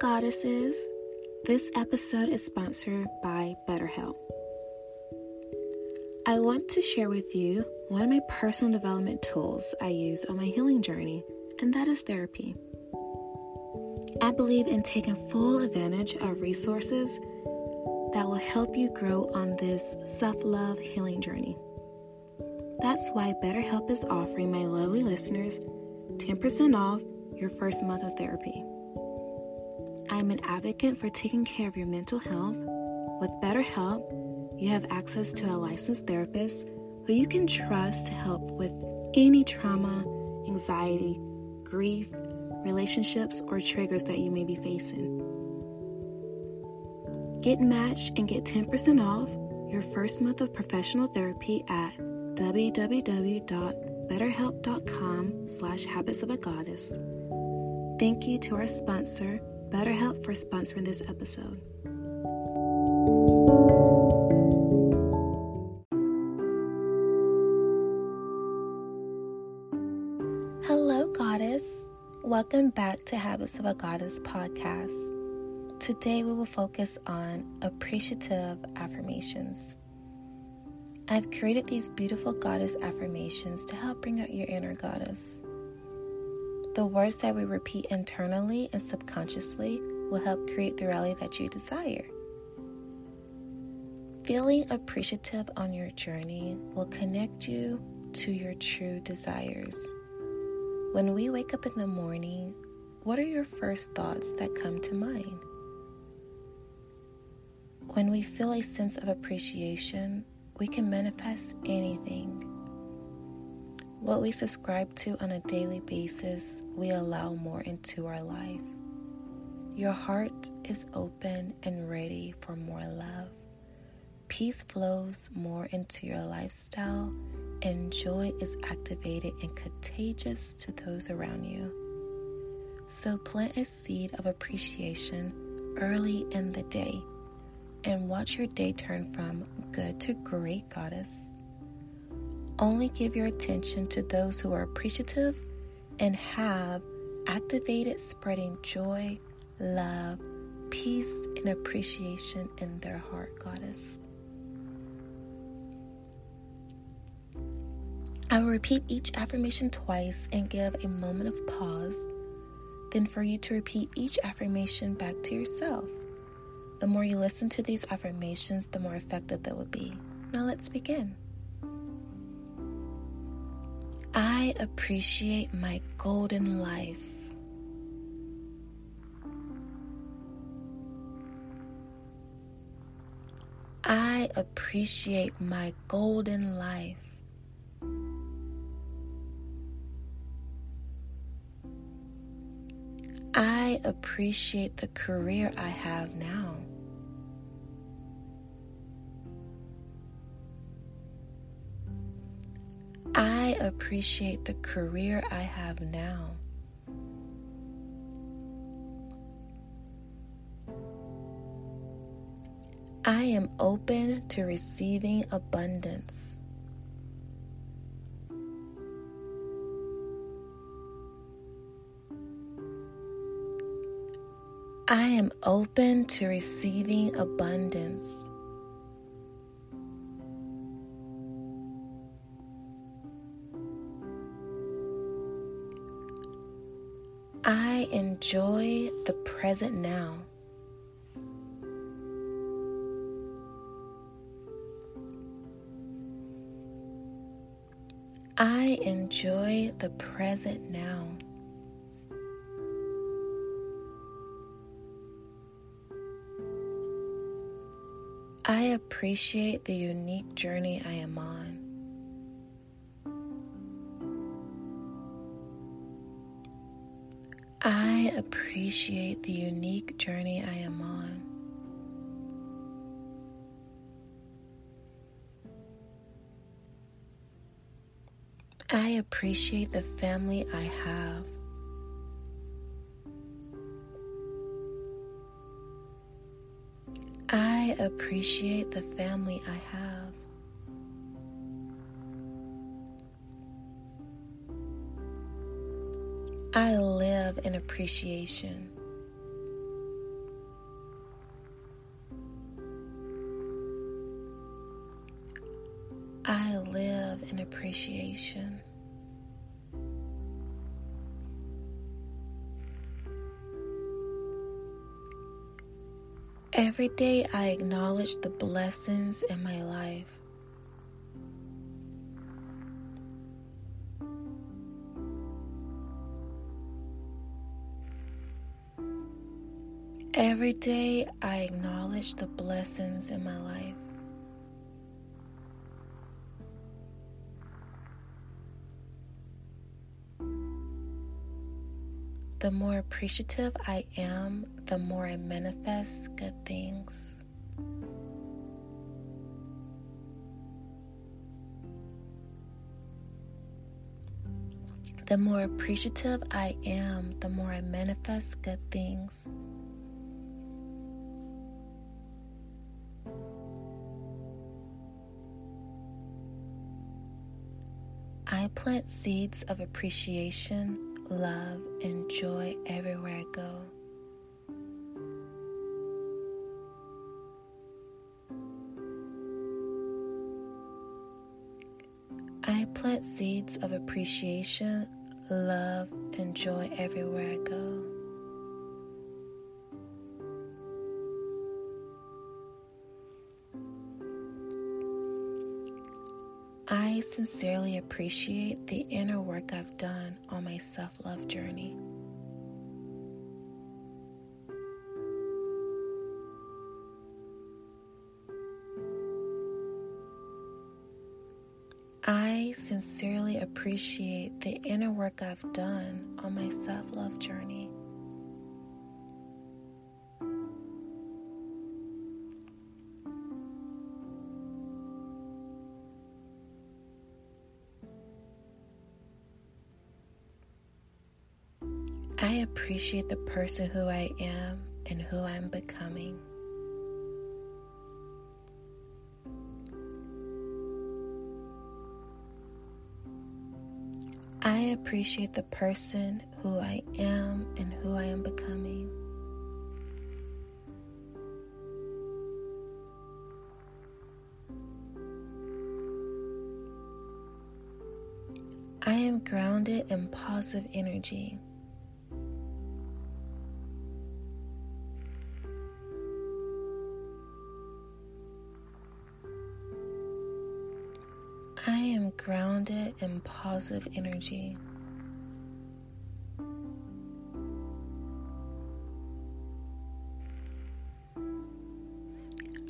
Goddesses. This episode is sponsored by BetterHelp. I want to share with you one of my personal development tools I use on my healing journey, and that is therapy. I believe in taking full advantage of resources that will help you grow on this self love healing journey. That's why BetterHelp is offering my lovely listeners 10% off your first month of therapy. I'm an advocate for taking care of your mental health. With BetterHelp, you have access to a licensed therapist who you can trust to help with any trauma, anxiety, grief, relationships, or triggers that you may be facing. Get matched and get 10% off your first month of professional therapy at www.betterhelp.com slash habits of a goddess. Thank you to our sponsor, BetterHelp, for sponsoring this episode. Hello, Goddess. Welcome back to Habits of a Goddess podcast. Today we will focus on appreciative affirmations. I've created these beautiful goddess affirmations to help bring out your inner goddess. The words that we repeat internally and subconsciously will help create the reality that you desire. Feeling appreciative on your journey will connect you to your true desires. When we wake up in the morning, what are your first thoughts that come to mind? When we feel a sense of appreciation, we can manifest anything. What we subscribe to on a daily basis, we allow more into our life. Your heart is open and ready for more love. Peace flows more into your lifestyle, and joy is activated and contagious to those around you. So plant a seed of appreciation early in the day and watch your day turn from good to great, goddess. Only give your attention to those who are appreciative and have activated spreading joy, love, peace, and appreciation in their heart, Goddess. I will repeat each affirmation twice and give a moment of pause, then for you to repeat each affirmation back to yourself. The more you listen to these affirmations, the more effective they will be. Now let's begin. I appreciate my golden life. I appreciate my golden life. I appreciate the career I have now. I appreciate the career I have now. I am open to receiving abundance. I am open to receiving abundance. I enjoy the present now. I enjoy the present now. I appreciate the unique journey I am on. I appreciate the unique journey I am on. I appreciate the family I have. I appreciate the family I have. I live in appreciation. I live in appreciation. Every day I acknowledge the blessings in my life. Every day I acknowledge the blessings in my life. The more appreciative I am, the more I manifest good things. The more appreciative I am, the more I manifest good things. I plant seeds of appreciation love, and joy everywhere I go. I plant seeds of appreciation, love, and joy everywhere I go. I sincerely appreciate the inner work I've done on my self love journey. I sincerely appreciate the inner work I've done on my self love journey. I appreciate the person who I am and who I'm becoming. I appreciate the person who I am and who I am becoming. I am grounded in positive energy. Grounded in positive energy.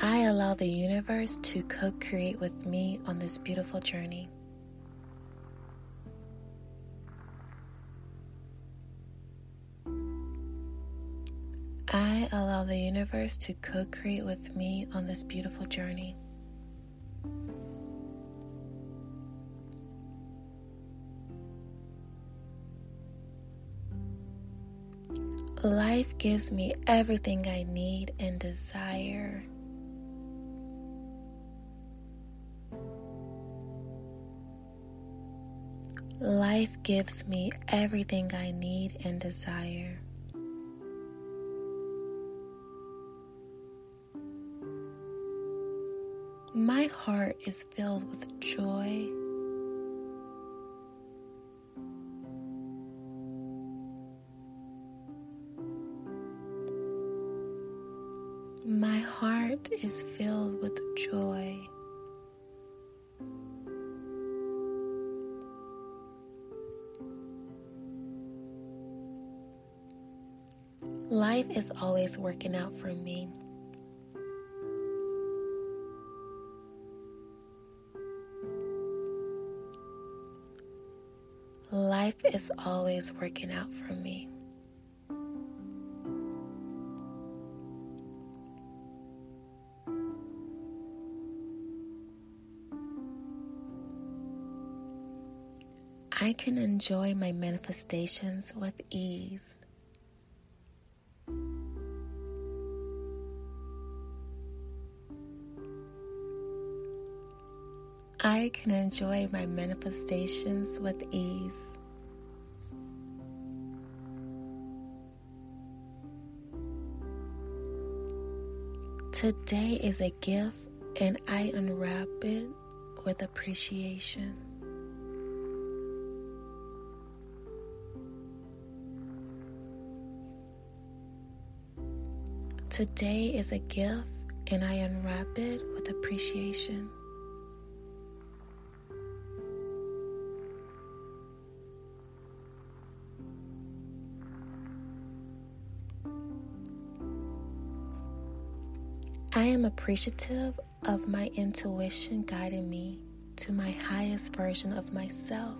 I allow the universe to co create with me on this beautiful journey. I allow the universe to co create with me on this beautiful journey. Life gives me everything I need and desire. Life gives me everything I need and desire. My heart is filled with joy. Heart is filled with joy. Life is always working out for me. Life is always working out for me. I can enjoy my manifestations with ease. I can enjoy my manifestations with ease. Today is a gift, and I unwrap it with appreciation. Today is a gift, and I unwrap it with appreciation. I am appreciative of my intuition guiding me to my highest version of myself.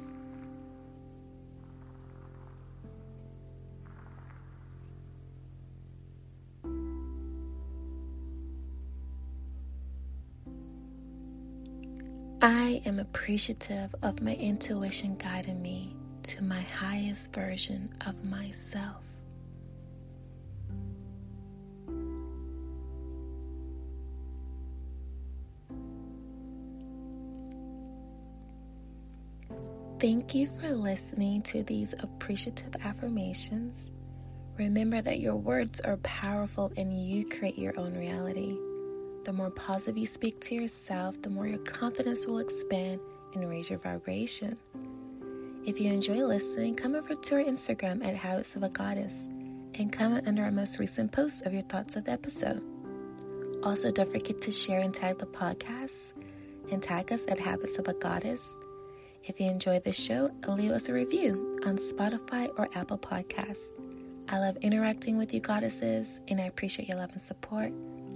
I am appreciative of my intuition guiding me to my highest version of myself. Thank you for listening to these appreciative affirmations. Remember that your words are powerful and you create your own reality. The more positive you speak to yourself, the more your confidence will expand and raise your vibration. If you enjoy listening, come over to our Instagram at Habits of a Goddess and comment under our most recent post of your thoughts of the episode. Also, don't forget to share and tag the podcast and tag us at Habits of a Goddess if you enjoyed this show, leave us a review on Spotify or Apple Podcasts. I love interacting with you, goddesses, and I appreciate your love and support.